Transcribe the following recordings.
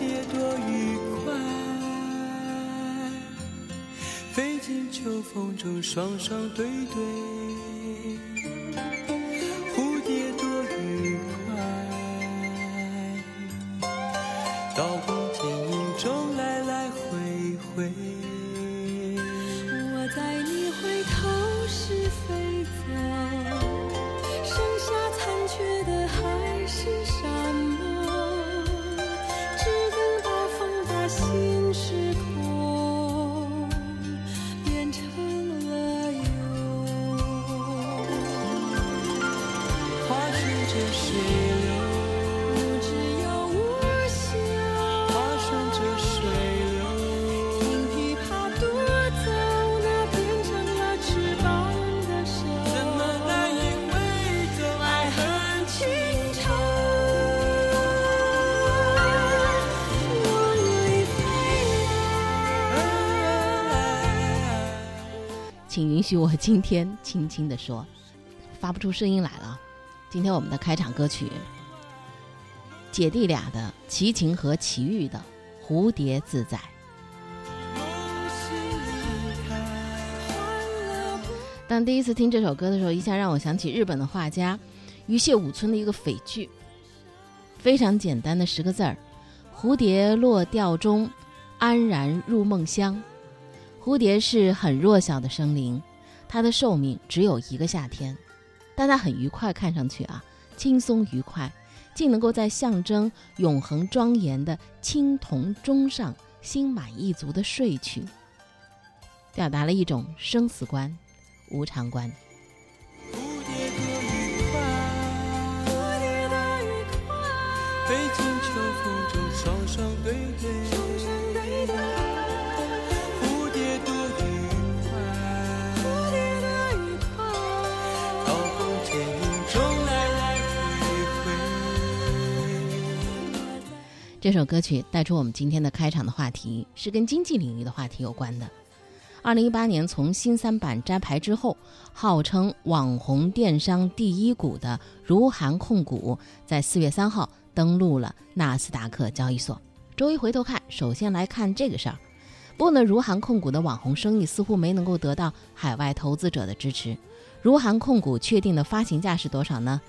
蝶多愉快，飞进秋风中双双对对。请允许我今天轻轻地说，发不出声音来了。今天我们的开场歌曲，姐弟俩的齐秦和齐豫的《蝴蝶自在》。当第一次听这首歌的时候，一下让我想起日本的画家于谢武村的一个匪句，非常简单的十个字儿：“蝴蝶落钓中，安然入梦乡。”蝴蝶是很弱小的生灵，它的寿命只有一个夏天，但它很愉快，看上去啊轻松愉快，竟能够在象征永恒庄严的青铜钟上心满意足地睡去，表达了一种生死观、无常观。蝴蝶多愉快，蝴蝶的愉快，飞进秋风中双双对对。这首歌曲带出我们今天的开场的话题，是跟经济领域的话题有关的。二零一八年从新三板摘牌之后，号称网红电商第一股的如涵控股，在四月三号登陆了纳斯达克交易所。周一回头看，首先来看这个事儿。不过呢，如涵控股的网红生意似乎没能够得到海外投资者的支持。如涵控股确定的发行价是多少呢？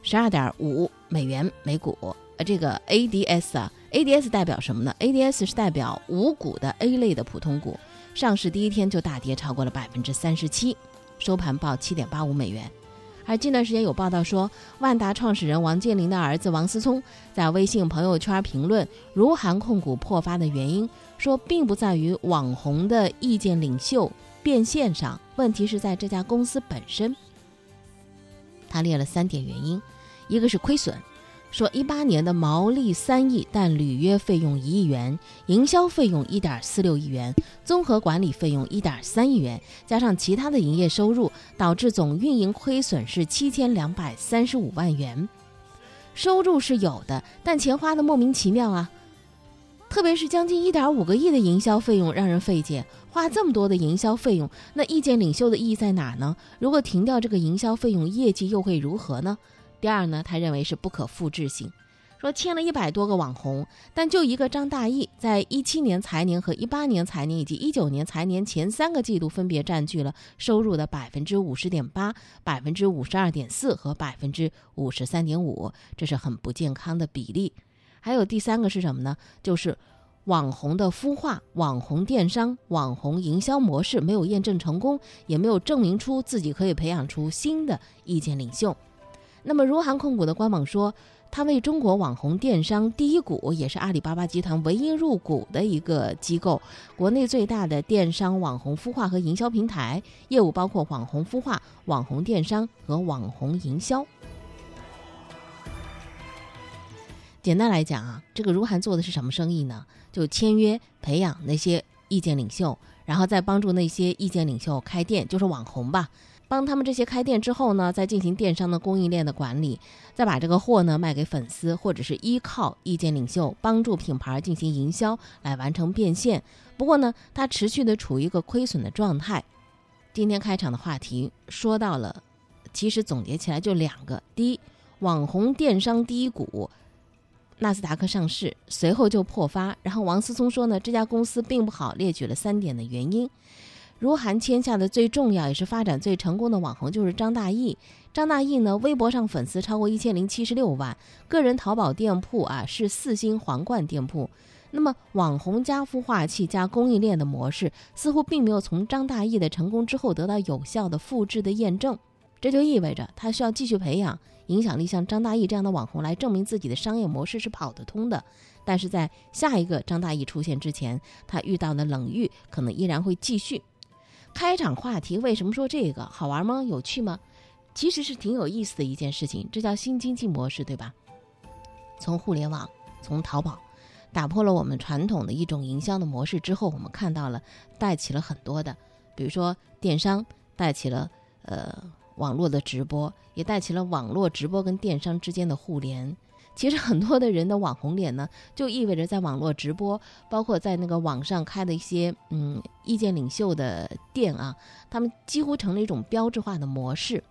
十二点五美元每股。呃，这个 ADS 啊，ADS 代表什么呢？ADS 是代表无股的 A 类的普通股，上市第一天就大跌超过了百分之三十七，收盘报七点八五美元。而近段时间有报道说，万达创始人王健林的儿子王思聪在微信朋友圈评论如涵控股破发的原因，说并不在于网红的意见领袖变现上，问题是在这家公司本身。他列了三点原因，一个是亏损。说一八年的毛利三亿，但履约费用一亿元，营销费用一点四六亿元，综合管理费用一点三亿元，加上其他的营业收入，导致总运营亏损是七千两百三十五万元。收入是有的，但钱花的莫名其妙啊！特别是将近一点五个亿的营销费用，让人费解。花这么多的营销费用，那意见领袖的意义在哪呢？如果停掉这个营销费用，业绩又会如何呢？第二呢，他认为是不可复制性，说签了一百多个网红，但就一个张大奕，在一七年财年和一八年财年以及一九年财年前三个季度，分别占据了收入的百分之五十点八、百分之五十二点四和百分之五十三点五，这是很不健康的比例。还有第三个是什么呢？就是网红的孵化、网红电商、网红营销模式没有验证成功，也没有证明出自己可以培养出新的意见领袖。那么，如涵控股的官网说，它为中国网红电商第一股，也是阿里巴巴集团唯一入股的一个机构，国内最大的电商网红孵化和营销平台，业务包括网红孵化、网红电商和网红营销。简单来讲啊，这个如涵做的是什么生意呢？就签约培养那些意见领袖，然后再帮助那些意见领袖开店，就是网红吧。帮他们这些开店之后呢，再进行电商的供应链的管理，再把这个货呢卖给粉丝，或者是依靠意见领袖帮助品牌进行营销来完成变现。不过呢，它持续的处于一个亏损的状态。今天开场的话题说到了，其实总结起来就两个：第一，网红电商第一股纳斯达克上市，随后就破发。然后王思聪说呢，这家公司并不好，列举了三点的原因。如涵签下的最重要也是发展最成功的网红就是张大奕。张大奕呢，微博上粉丝超过一千零七十六万，个人淘宝店铺啊是四星皇冠店铺。那么网红加孵化器加供应链的模式，似乎并没有从张大奕的成功之后得到有效的复制的验证。这就意味着他需要继续培养影响力像张大奕这样的网红来证明自己的商业模式是跑得通的。但是在下一个张大奕出现之前，他遇到的冷遇可能依然会继续。开场话题为什么说这个好玩吗？有趣吗？其实是挺有意思的一件事情，这叫新经济模式，对吧？从互联网，从淘宝，打破了我们传统的一种营销的模式之后，我们看到了带起了很多的，比如说电商带起了呃网络的直播，也带起了网络直播跟电商之间的互联。其实很多的人的网红脸呢，就意味着在网络直播，包括在那个网上开的一些嗯意见领袖的店啊，他们几乎成了一种标志化的模式。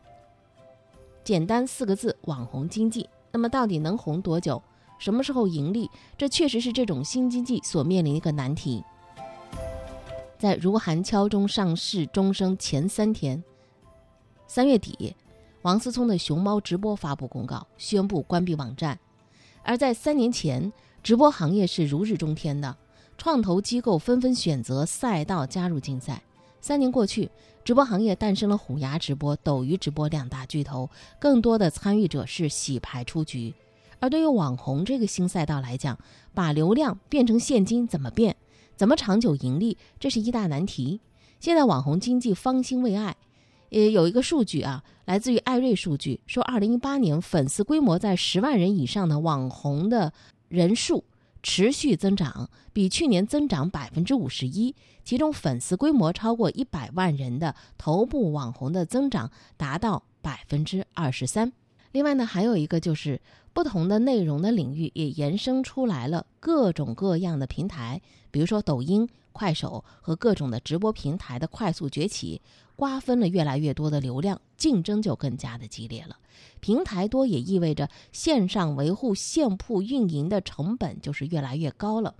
简单四个字：网红经济。那么到底能红多久？什么时候盈利？这确实是这种新经济所面临的一个难题。在如涵敲钟上市钟声前三天，三月底，王思聪的熊猫直播发布公告，宣布关闭网站。而在三年前，直播行业是如日中天的，创投机构纷纷选择赛道加入竞赛。三年过去，直播行业诞生了虎牙直播、斗鱼直播两大巨头，更多的参与者是洗牌出局。而对于网红这个新赛道来讲，把流量变成现金怎么变？怎么长久盈利？这是一大难题。现在网红经济方兴未艾。也有一个数据啊，来自于艾瑞数据，说二零一八年粉丝规模在十万人以上的网红的人数持续增长，比去年增长百分之五十一。其中粉丝规模超过一百万人的头部网红的增长达到百分之二十三。另外呢，还有一个就是不同的内容的领域也延伸出来了各种各样的平台，比如说抖音。快手和各种的直播平台的快速崛起，瓜分了越来越多的流量，竞争就更加的激烈了。平台多也意味着线上维护线铺运营的成本就是越来越高了。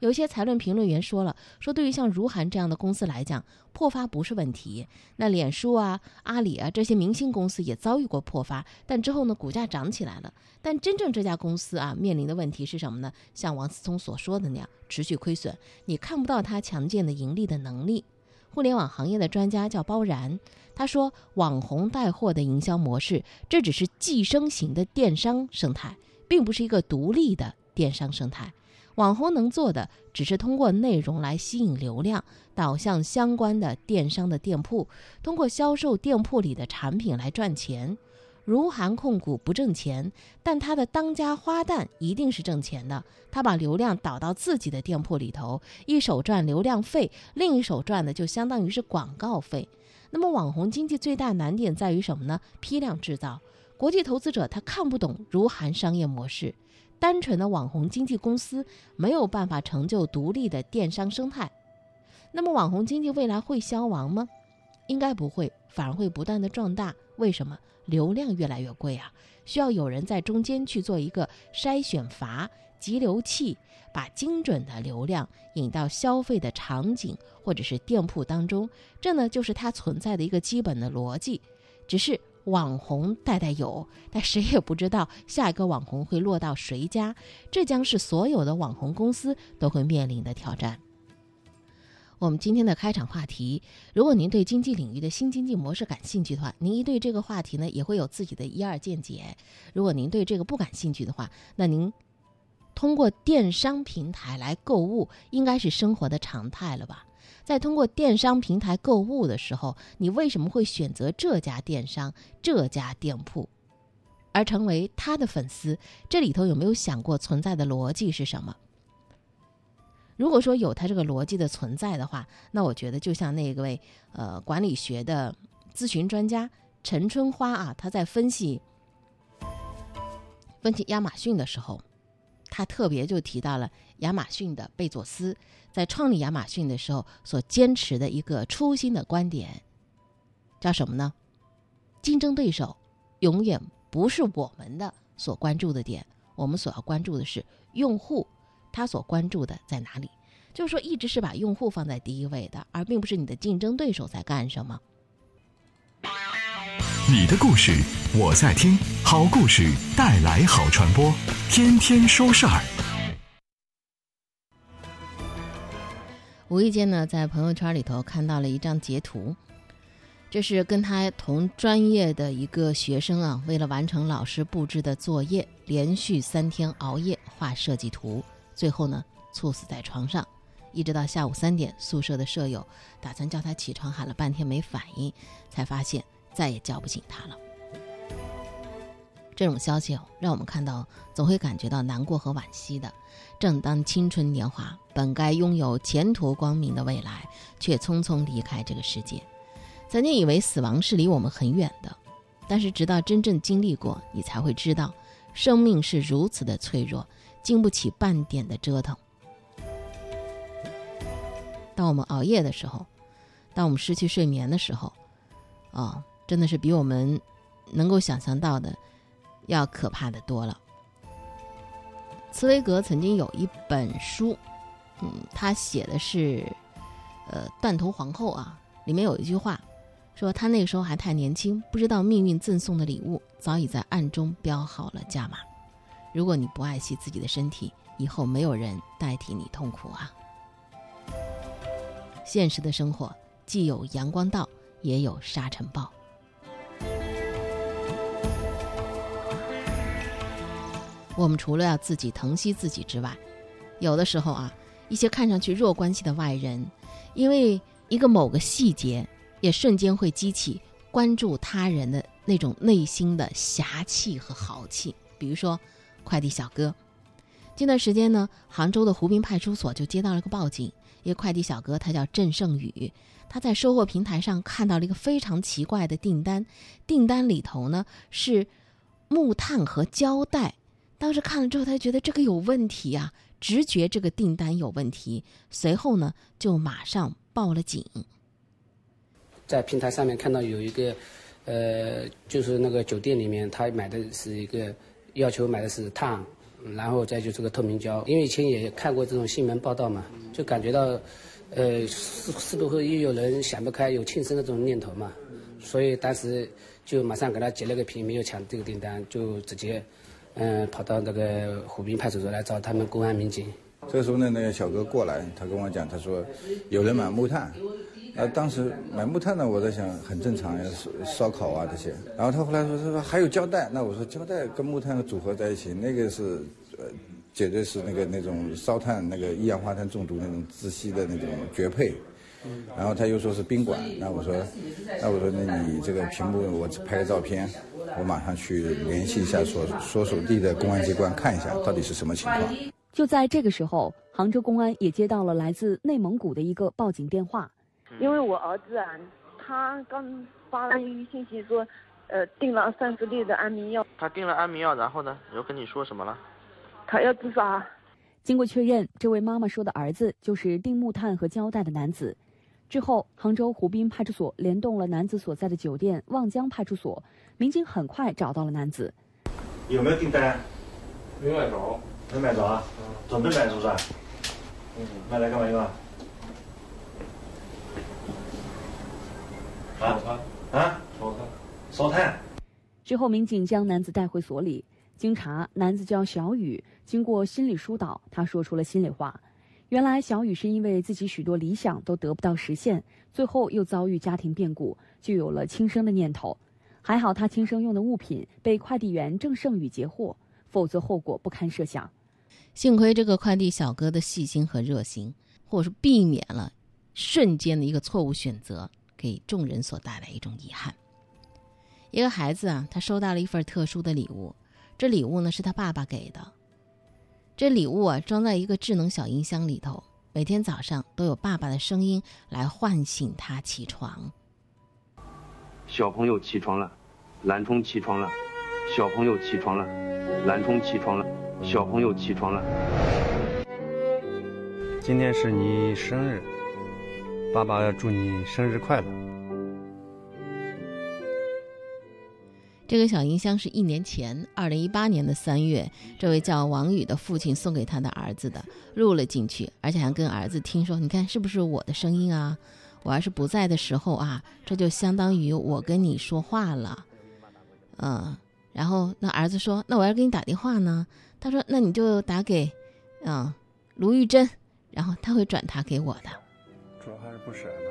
有些财论评论员说了，说对于像如涵这样的公司来讲，破发不是问题。那脸书啊、阿里啊这些明星公司也遭遇过破发，但之后呢，股价涨起来了。但真正这家公司啊，面临的问题是什么呢？像王思聪所说的那样，持续亏损，你看不到它强健的盈利的能力。互联网行业的专家叫包然，他说，网红带货的营销模式，这只是寄生型的电商生态，并不是一个独立的电商生态。网红能做的只是通过内容来吸引流量，导向相关的电商的店铺，通过销售店铺里的产品来赚钱。如涵控股不挣钱，但他的当家花旦一定是挣钱的。他把流量导到自己的店铺里头，一手赚流量费，另一手赚的就相当于是广告费。那么网红经济最大难点在于什么呢？批量制造，国际投资者他看不懂如涵商业模式。单纯的网红经纪公司没有办法成就独立的电商生态，那么网红经济未来会消亡吗？应该不会，反而会不断的壮大。为什么？流量越来越贵啊，需要有人在中间去做一个筛选阀、集流器，把精准的流量引到消费的场景或者是店铺当中。这呢，就是它存在的一个基本的逻辑，只是。网红代代有，但谁也不知道下一个网红会落到谁家，这将是所有的网红公司都会面临的挑战。我们今天的开场话题，如果您对经济领域的新经济模式感兴趣的话，您一对这个话题呢也会有自己的一二见解。如果您对这个不感兴趣的话，那您通过电商平台来购物，应该是生活的常态了吧？在通过电商平台购物的时候，你为什么会选择这家电商、这家店铺，而成为他的粉丝？这里头有没有想过存在的逻辑是什么？如果说有他这个逻辑的存在的话，那我觉得就像那位呃管理学的咨询专家陈春花啊，他在分析分析亚马逊的时候。他特别就提到了亚马逊的贝佐斯在创立亚马逊的时候所坚持的一个初心的观点，叫什么呢？竞争对手永远不是我们的所关注的点，我们所要关注的是用户他所关注的在哪里。就是说，一直是把用户放在第一位的，而并不是你的竞争对手在干什么。你的故事我在听，好故事带来好传播，天天说事儿。无意间呢，在朋友圈里头看到了一张截图，这是跟他同专业的一个学生啊，为了完成老师布置的作业，连续三天熬夜画设计图，最后呢猝死在床上。一直到下午三点，宿舍的舍友打算叫他起床，喊了半天没反应，才发现再也叫不醒他了。这种消息，让我们看到总会感觉到难过和惋惜的。正当青春年华，本该拥有前途光明的未来，却匆匆离开这个世界。曾经以为死亡是离我们很远的，但是直到真正经历过，你才会知道，生命是如此的脆弱，经不起半点的折腾。当我们熬夜的时候，当我们失去睡眠的时候，啊，真的是比我们能够想象到的要可怕的多了。茨威格曾经有一本书，嗯，他写的是呃断头皇后啊，里面有一句话说，他那个时候还太年轻，不知道命运赠送的礼物早已在暗中标好了价码。如果你不爱惜自己的身体，以后没有人代替你痛苦啊。现实的生活既有阳光道，也有沙尘暴。我们除了要自己疼惜自己之外，有的时候啊，一些看上去弱关系的外人，因为一个某个细节，也瞬间会激起关注他人的那种内心的侠气和豪气。比如说，快递小哥，近段时间呢，杭州的湖滨派出所就接到了个报警。一个快递小哥，他叫郑胜宇，他在收货平台上看到了一个非常奇怪的订单，订单里头呢是木炭和胶带。当时看了之后，他觉得这个有问题啊，直觉这个订单有问题。随后呢，就马上报了警。在平台上面看到有一个，呃，就是那个酒店里面，他买的是一个要求买的是炭。然后再就是个透明胶，因为以前也看过这种新闻报道嘛，就感觉到，呃，是是不会又有人想不开有轻生的这种念头嘛？所以当时就马上给他截了个屏，没有抢这个订单，就直接，嗯，跑到那个湖滨派出所来找他们公安民警。这时候呢，那个小哥过来，他跟我讲，他说有人买木炭。呃，当时买木炭呢，我在想很正常呀，烧烧烤啊这些。然后他后来说，他说还有胶带，那我说胶带跟木炭组合在一起，那个是，呃，绝对是那个那种烧炭那个一氧化碳中毒那种窒息的那种绝配。然后他又说是宾馆，那我说，那我说那你这个屏幕我拍个照片，我马上去联系一下所所属地的公安机关看一下到底是什么情况。就在这个时候，杭州公安也接到了来自内蒙古的一个报警电话。因为我儿子啊，他刚发了一个信息说，呃，订了三十粒的安眠药。他订了安眠药，然后呢，又跟你说什么了？他要自杀。经过确认，这位妈妈说的儿子就是订木炭和胶带的男子。之后，杭州湖滨派出所联动了男子所在的酒店望江派出所，民警很快找到了男子。有没有订单？没买着。没买着啊？准备买是不是？嗯，买来干嘛用啊？烧炭啊！烧炭，烧炭。之后，民警将男子带回所里。经查，男子叫小雨。经过心理疏导，他说出了心里话。原来，小雨是因为自己许多理想都得不到实现，最后又遭遇家庭变故，就有了轻生的念头。还好，他轻生用的物品被快递员郑胜宇截获，否则后果不堪设想。幸亏这个快递小哥的细心和热心，或是避免了瞬间的一个错误选择。给众人所带来一种遗憾。一个孩子啊，他收到了一份特殊的礼物，这礼物呢是他爸爸给的。这礼物啊装在一个智能小音箱里头，每天早上都有爸爸的声音来唤醒他起床。小朋友起床了，蓝冲起床了，小朋友起床了，蓝冲起床了，小朋友起床了。今天是你生日。爸爸要祝你生日快乐。这个小音箱是一年前，二零一八年的三月，这位叫王宇的父亲送给他的儿子的，录了进去，而且还跟儿子听说：“你看是不是我的声音啊？我要是不在的时候啊，这就相当于我跟你说话了。”嗯，然后那儿子说：“那我要给你打电话呢？”他说：“那你就打给，嗯，卢玉珍，然后他会转达给我的。”还是不舍吧。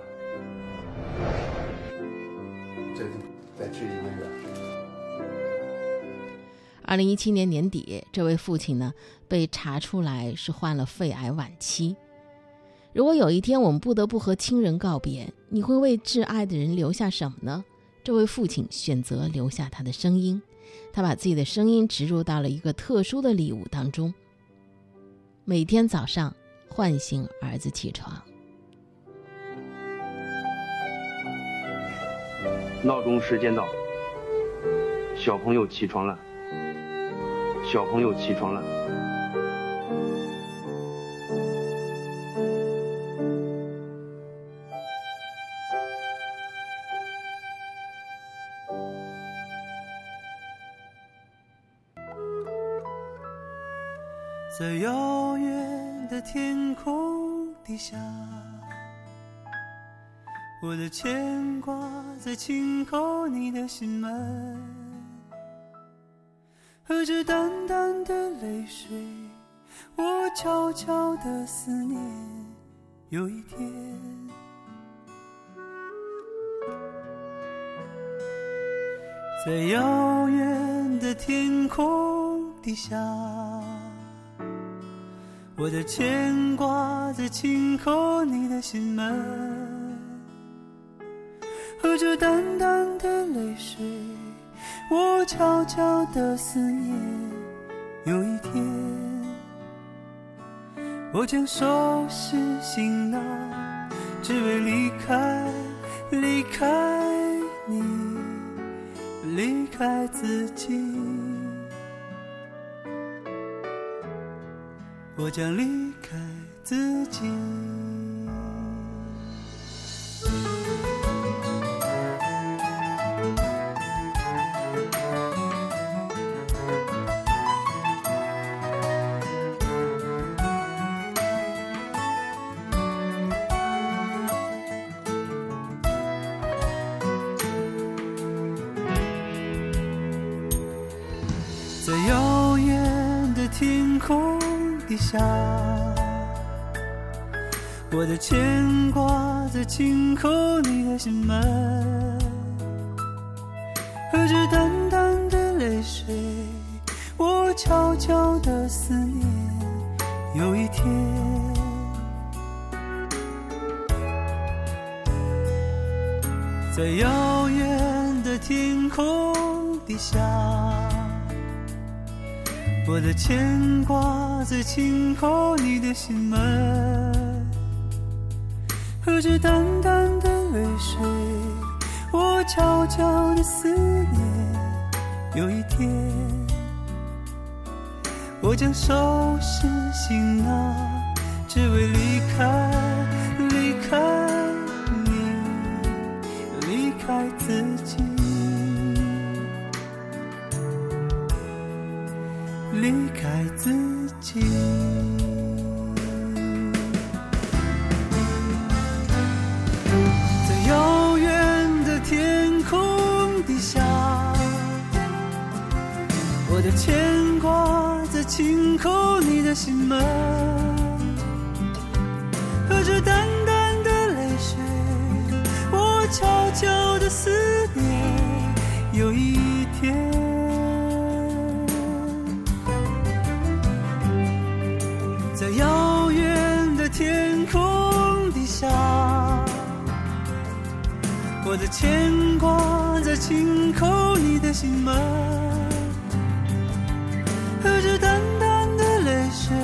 这再去一个月。二零一七年年底，这位父亲呢被查出来是患了肺癌晚期。如果有一天我们不得不和亲人告别，你会为挚爱的人留下什么呢？这位父亲选择留下他的声音，他把自己的声音植入到了一个特殊的礼物当中。每天早上唤醒儿子起床，闹钟时间到，小朋友起床了。小朋友起床了。在遥远的天空底下，我的牵挂在轻叩你的心门。和着淡淡的泪水，我悄悄的思念。有一天，在遥远的天空底下，我的牵挂在轻叩你的心门，和着淡淡的泪水。我悄悄的思念，有一天，我将收拾行囊，只为离开，离开你，离开自己。我将离开自己。下，我的牵挂在轻叩你的心门，和着淡淡的泪水，我悄悄的思念。有一天，在遥远的天空底下。我的牵挂在轻叩你的心门，和着淡淡的泪水，我悄悄的思念。有一天，我将收拾行囊，只为离开，离开你，离开自己。离开自己，在遥远的天空底下，我的牵挂在轻叩你的心门，和着淡淡的泪水，我悄悄的思念，有一天。的牵挂在轻叩你的心门，和着淡淡的泪水，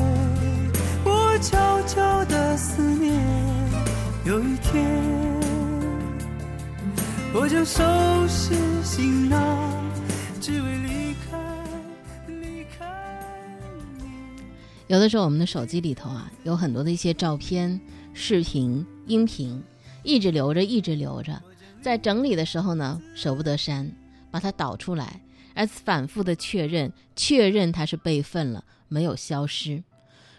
我悄悄的思念。有一天，我将收拾行囊，只为离开离开你。有的时候，我们的手机里头啊，有很多的一些照片、视频、音频，一直留着，一直留着。在整理的时候呢，舍不得删；把它导出来，而反复的确认，确认它是备份了，没有消失。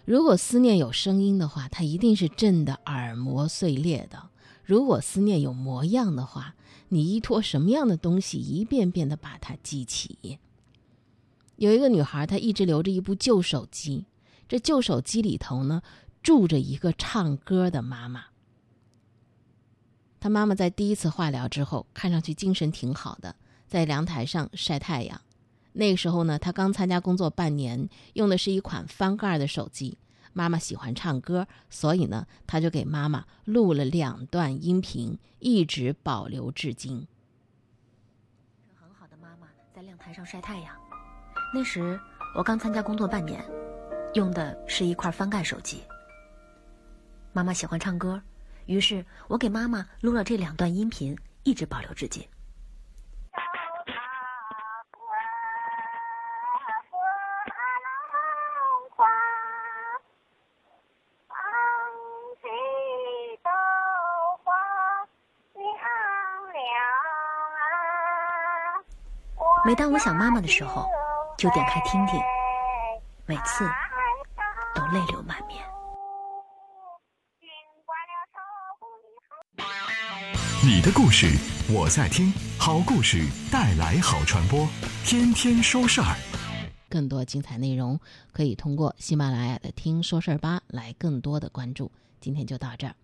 如果思念有声音的话，它一定是震得耳膜碎裂的；如果思念有模样的话，你依托什么样的东西，一遍遍的把它记起？有一个女孩，她一直留着一部旧手机，这旧手机里头呢，住着一个唱歌的妈妈。他妈妈在第一次化疗之后，看上去精神挺好的，在阳台上晒太阳。那个时候呢，他刚参加工作半年，用的是一款翻盖的手机。妈妈喜欢唱歌，所以呢，他就给妈妈录了两段音频，一直保留至今。很好的妈妈在亮台上晒太阳。那时我刚参加工作半年，用的是一块翻盖手机。妈妈喜欢唱歌，于是我给妈妈录了这两段音频，一直保留至今。每当我想妈妈的时候，就点开听听，每次都泪流满面。你的故事我在听，好故事带来好传播，天天说事儿。更多精彩内容可以通过喜马拉雅的“听说事儿吧”来更多的关注。今天就到这儿。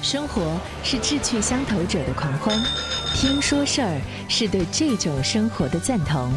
生活是志趣相投者的狂欢，听说事儿是对这种生活的赞同。